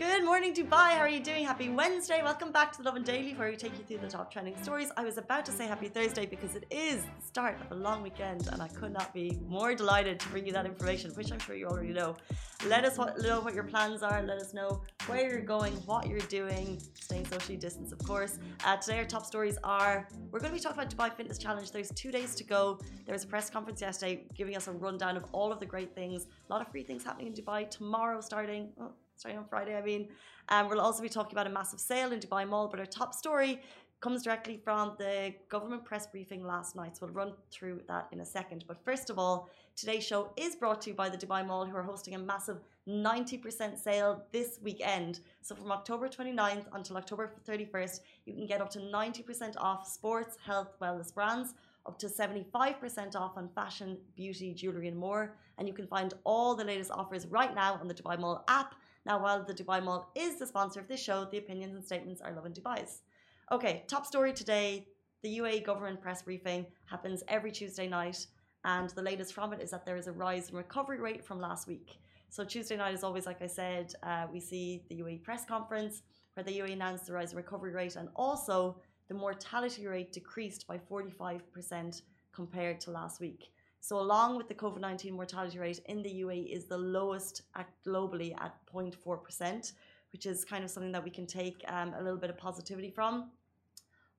Good morning, Dubai. How are you doing? Happy Wednesday. Welcome back to the Lovin Daily, where we take you through the top trending stories. I was about to say happy Thursday because it is the start of a long weekend, and I could not be more delighted to bring you that information, which I'm sure you already know. Let us know what your plans are. Let us know where you're going, what you're doing, staying socially distanced, of course. Uh, today, our top stories are we're going to be talking about Dubai Fitness Challenge. There's two days to go. There was a press conference yesterday giving us a rundown of all of the great things. A lot of free things happening in Dubai tomorrow, starting. Oh, starting on Friday, I mean. Um, we'll also be talking about a massive sale in Dubai Mall, but our top story comes directly from the government press briefing last night. So we'll run through that in a second. But first of all, today's show is brought to you by the Dubai Mall, who are hosting a massive 90% sale this weekend. So from October 29th until October 31st, you can get up to 90% off sports, health, wellness brands, up to 75% off on fashion, beauty, jewelry, and more. And you can find all the latest offers right now on the Dubai Mall app now, while the Dubai Mall is the sponsor of this show, the opinions and statements are Lovin Dubai's. Okay, top story today. The UAE government press briefing happens every Tuesday night, and the latest from it is that there is a rise in recovery rate from last week. So Tuesday night is always, like I said, uh, we see the UAE press conference where the UAE announced the rise in recovery rate, and also the mortality rate decreased by 45% compared to last week. So, along with the COVID 19 mortality rate in the UAE is the lowest at, globally at 0.4%, which is kind of something that we can take um, a little bit of positivity from.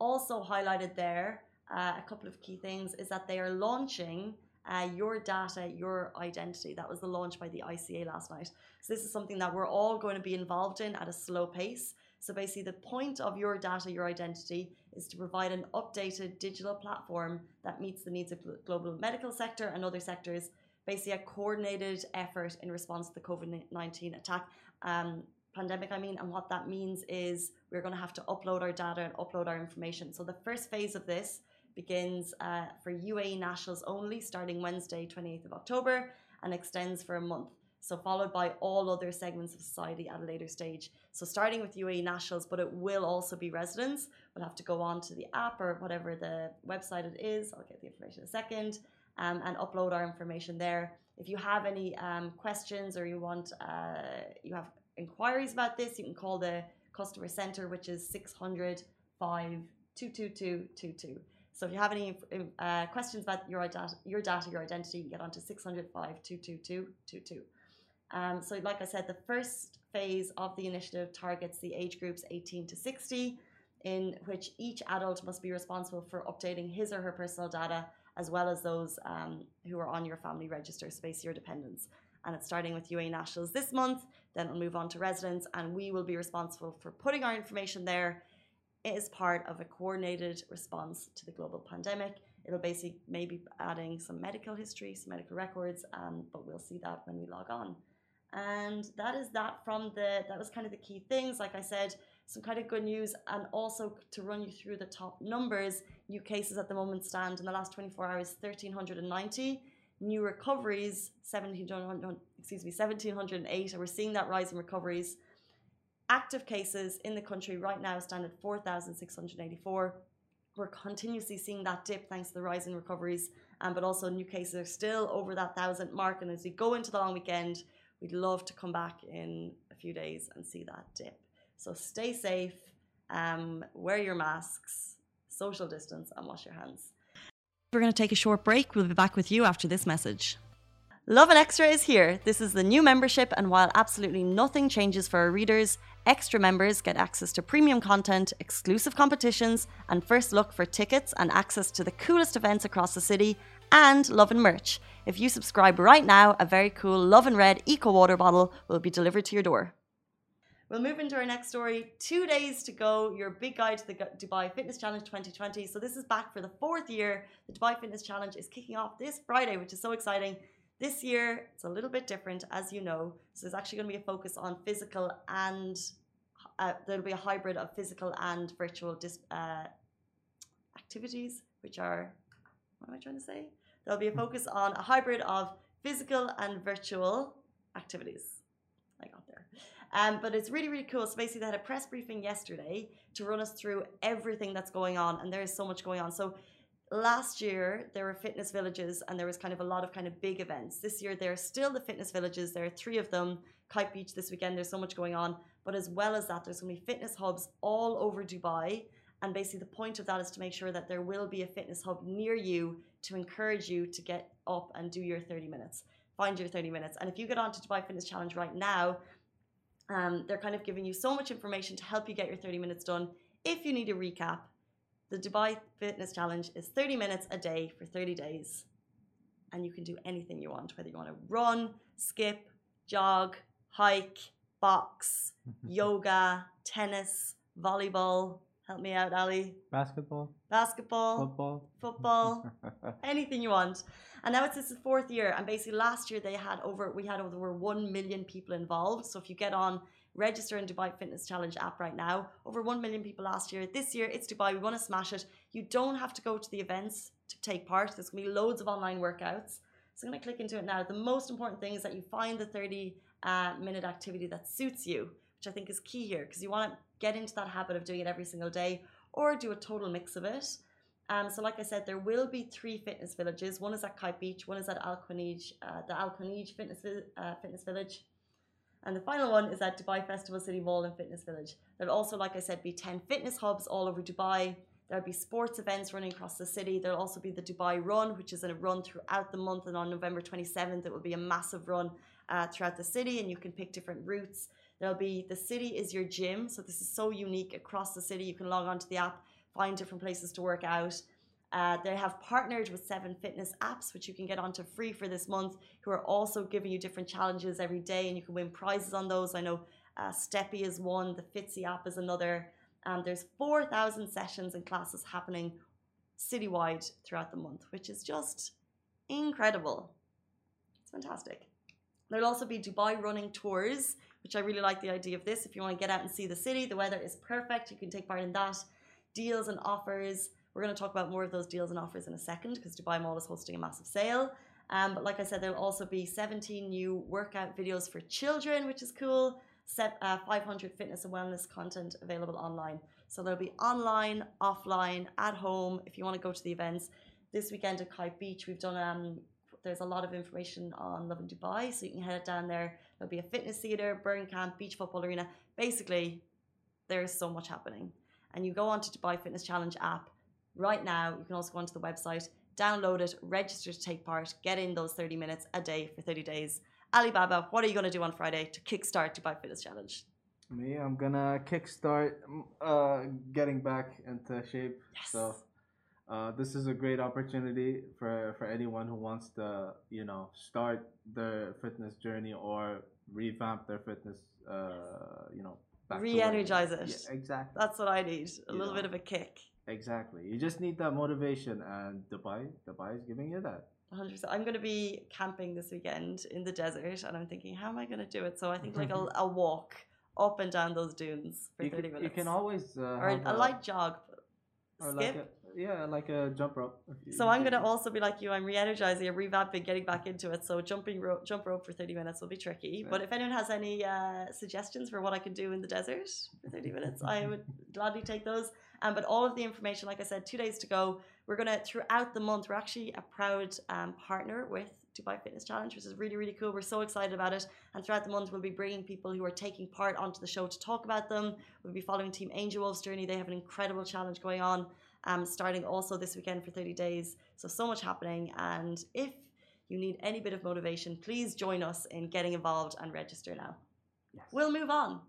Also, highlighted there, uh, a couple of key things is that they are launching uh, your data, your identity. That was the launch by the ICA last night. So, this is something that we're all going to be involved in at a slow pace. So, basically, the point of your data, your identity, is to provide an updated digital platform that meets the needs of the global medical sector and other sectors. Basically, a coordinated effort in response to the COVID 19 attack. Um, pandemic, I mean, and what that means is we're going to have to upload our data and upload our information. So, the first phase of this begins uh, for UAE nationals only starting Wednesday, 28th of October, and extends for a month so followed by all other segments of society at a later stage. So starting with UAE nationals, but it will also be residents. We'll have to go on to the app or whatever the website it is. I'll get the information in a second um, and upload our information there. If you have any um, questions or you want, uh, you have inquiries about this, you can call the customer center, which is 600 222 So if you have any uh, questions about your data, your data, your identity, you can get on to 600 222 um, so, like I said, the first phase of the initiative targets the age groups 18 to 60, in which each adult must be responsible for updating his or her personal data, as well as those um, who are on your family register, space your dependents. And it's starting with UA nationals this month, then it'll move on to residents, and we will be responsible for putting our information there It is part of a coordinated response to the global pandemic. It'll basically maybe adding some medical history, some medical records, um, but we'll see that when we log on and that is that from the that was kind of the key things. Like i said some kind of good news and also to run you through the top numbers new cases at the moment stand in the last 24 hours 1390 new recoveries 1700 excuse me 1708 and we're seeing that rise in recoveries. Active cases in the country right now stand at 4684 we're continuously seeing that dip thanks to the rise in recoveries. Um, but also new cases are still over that thousand mark. And as we go into the long weekend We'd love to come back in a few days and see that dip. So stay safe, um, wear your masks, social distance, and wash your hands. We're going to take a short break. We'll be back with you after this message. Lovin Extra is here. This is the new membership, and while absolutely nothing changes for our readers, extra members get access to premium content, exclusive competitions, and first look for tickets and access to the coolest events across the city and Lovin merch. If you subscribe right now, a very cool Lovin Red Eco Water bottle will be delivered to your door. We'll move into our next story. Two days to go. Your big guide to the Dubai Fitness Challenge 2020. So this is back for the fourth year. The Dubai Fitness Challenge is kicking off this Friday, which is so exciting. This year, it's a little bit different, as you know. So there's actually going to be a focus on physical and uh, there'll be a hybrid of physical and virtual uh, activities, which are what am I trying to say? There'll be a focus on a hybrid of physical and virtual activities. I got there. Um, but it's really, really cool. So basically, they had a press briefing yesterday to run us through everything that's going on, and there is so much going on. So last year there were fitness villages, and there was kind of a lot of kind of big events. This year there are still the fitness villages. There are three of them. Kite Beach this weekend. There's so much going on. But as well as that, there's going to be fitness hubs all over Dubai. And basically, the point of that is to make sure that there will be a fitness hub near you to encourage you to get up and do your 30 minutes. Find your 30 minutes. And if you get onto Dubai Fitness Challenge right now, um, they're kind of giving you so much information to help you get your 30 minutes done. If you need a recap, the Dubai Fitness Challenge is 30 minutes a day for 30 days. And you can do anything you want, whether you want to run, skip, jog, hike, box, yoga, tennis, volleyball. Help me out, Ali. Basketball, Basketball, football, football, anything you want. And now it's this fourth year, and basically last year they had over we had over one million people involved. So if you get on register in Dubai Fitness Challenge app right now, over one million people last year. This year it's Dubai. We want to smash it. You don't have to go to the events to take part. There's gonna be loads of online workouts. So I'm gonna click into it now. The most important thing is that you find the 30 uh, minute activity that suits you, which I think is key here because you want to get into that habit of doing it every single day or do a total mix of it. Um, so, like I said, there will be three fitness villages. One is at Kite Beach, one is at Al uh, the Al Khawaneej Fitness, uh, Fitness Village, and the final one is at Dubai Festival City Mall and Fitness Village. There'll also, like I said, be 10 fitness hubs all over Dubai. There'll be sports events running across the city. There'll also be the Dubai Run, which is a run throughout the month. And on November 27th, it will be a massive run uh, throughout the city, and you can pick different routes. There'll be the city is your gym. So this is so unique across the city. You can log onto the app, find different places to work out. Uh, they have partnered with seven fitness apps, which you can get onto free for this month, who are also giving you different challenges every day, and you can win prizes on those. I know uh, Steppy is one, the Fitzy app is another. Um, there's 4,000 sessions and classes happening citywide throughout the month, which is just incredible. It's fantastic. There'll also be Dubai running tours, which I really like the idea of this. If you want to get out and see the city, the weather is perfect. You can take part in that. Deals and offers. We're going to talk about more of those deals and offers in a second because Dubai Mall is hosting a massive sale. Um, but like I said, there'll also be 17 new workout videos for children, which is cool. Set, uh, 500 fitness and wellness content available online. So there'll be online, offline, at home. If you want to go to the events, this weekend at Kite Beach, we've done. Um, there's a lot of information on Lovin Dubai, so you can head down there. There'll be a fitness theater, burn camp, beach football arena. Basically, there is so much happening. And you go onto Dubai Fitness Challenge app right now. You can also go onto the website, download it, register to take part, get in those 30 minutes a day for 30 days. Alibaba, what are you going to do on Friday to kickstart Dubai Fitness Challenge? Me, I'm gonna kickstart uh, getting back into shape. Yes. So uh, this is a great opportunity for for anyone who wants to, you know, start their fitness journey or revamp their fitness. Uh, you know, Re-energize it. Yeah, exactly. That's what I need. A You little bit of a kick. Exactly. You just need that motivation, and Dubai, Dubai is giving you that. 100%. I'm going to be camping this weekend in the desert, and I'm thinking, how am I going to do it? So I think like a, a walk up and down those dunes for You 30 can, you can always uh, or have a light jog, or skip. like a, yeah, like a jump rope. So I'm gonna also be like you. I'm re-energizing, and revamping, getting back into it. So jumping rope, jump rope for 30 minutes will be tricky. But if anyone has any uh, suggestions for what I can do in the desert for 30 minutes, I would gladly take those. Um, but all of the information, like I said, two days to go. We're gonna throughout the month. We're actually a proud um, partner with Dubai Fitness Challenge, which is really really cool. We're so excited about it. And throughout the month, we'll be bringing people who are taking part onto the show to talk about them. We'll be following Team Angel Wolf's journey. They have an incredible challenge going on um, starting also this weekend for 30 days. So, so much happening. And if you need any bit of motivation, please join us in getting involved and register now. Yes. We'll move on.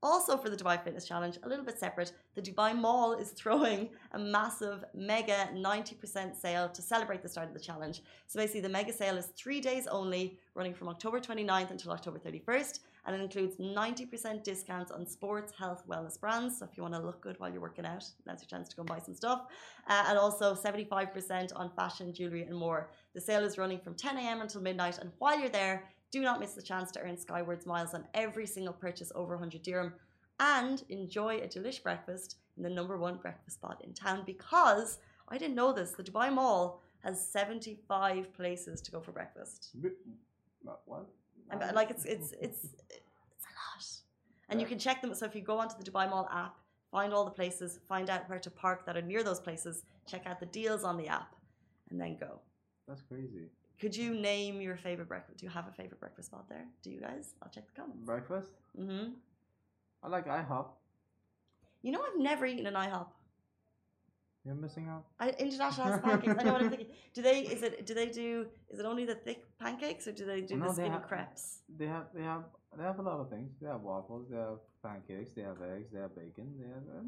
Also, for the Dubai Fitness Challenge, a little bit separate, the Dubai Mall is throwing a massive mega 90% sale to celebrate the start of the challenge. So, basically, the mega sale is three days only, running from October 29th until October 31st, and it includes 90% discounts on sports, health, wellness brands. So, if you want to look good while you're working out, now's your chance to go and buy some stuff. Uh, and also 75% on fashion, jewelry, and more. The sale is running from 10 a.m. until midnight, and while you're there, do not miss the chance to earn Skywards miles on every single purchase over 100 dirham and enjoy a delish breakfast in the number one breakfast spot in town because I didn't know this. The Dubai Mall has 75 places to go for breakfast. Bi- uh, What? And, like it's it's it's it's a lot. And you can check them. So if you go onto the Dubai Mall app, find all the places, find out where to park that are near those places, check out the deals on the app, and then go. That's crazy. Could you name your favorite breakfast? Do you have a favorite breakfast spot there? Do you guys? I'll check the comments. Breakfast? Mm-hmm. I like IHOP. You know, I've never eaten an IHOP. You're missing out. I, International House Pancakes. I know what I'm thinking. Do they? Is it? Do they do? Is it only the thick pancakes, or do they do No, the skinny crepes? They have they have they have a lot of things. They have waffles. They have pancakes. They have eggs. They have bacon. They have.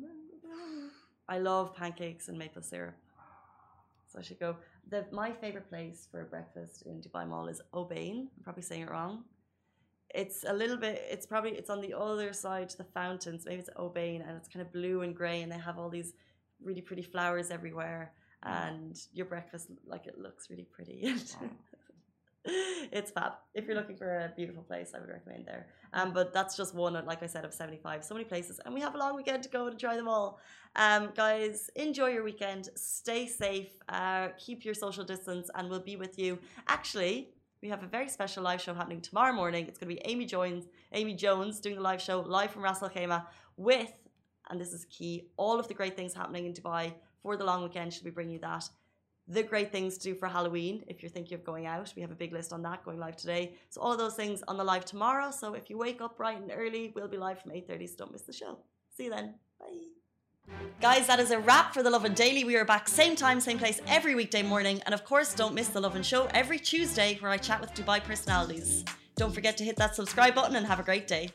I love pancakes and maple syrup. So I should go. The my favorite place for breakfast in Dubai Mall is Aubaine. I'm probably saying it wrong. It's a little bit. It's probably it's on the other side to the fountains. Maybe it's Aubaine, and it's kind of blue and grey, and they have all these really pretty flowers everywhere. Mm. And your breakfast, like it looks really pretty. it's fab. If you're looking for a beautiful place, I would recommend there. Um, but that's just one, like I said, of 75. So many places. And we have a long weekend to go to try them all. Um, guys, enjoy your weekend. Stay safe. Uh, keep your social distance, and we'll be with you. Actually, we have a very special live show happening tomorrow morning. It's going to be Amy Jones, Amy Jones doing the live show live from Ras Al Khaimah with, and this is key, all of the great things happening in Dubai for the long weekend. She'll be bringing you that the great things to do for Halloween if you're thinking of going out. We have a big list on that going live today. So all of those things on the live tomorrow. So if you wake up bright and early, we'll be live from 8.30, so don't miss the show. See you then. Bye. Guys, that is a wrap for The Lovin Daily. We are back same time, same place every weekday morning. And of course, don't miss The Lovin Show every Tuesday where I chat with Dubai personalities. Don't forget to hit that subscribe button and have a great day.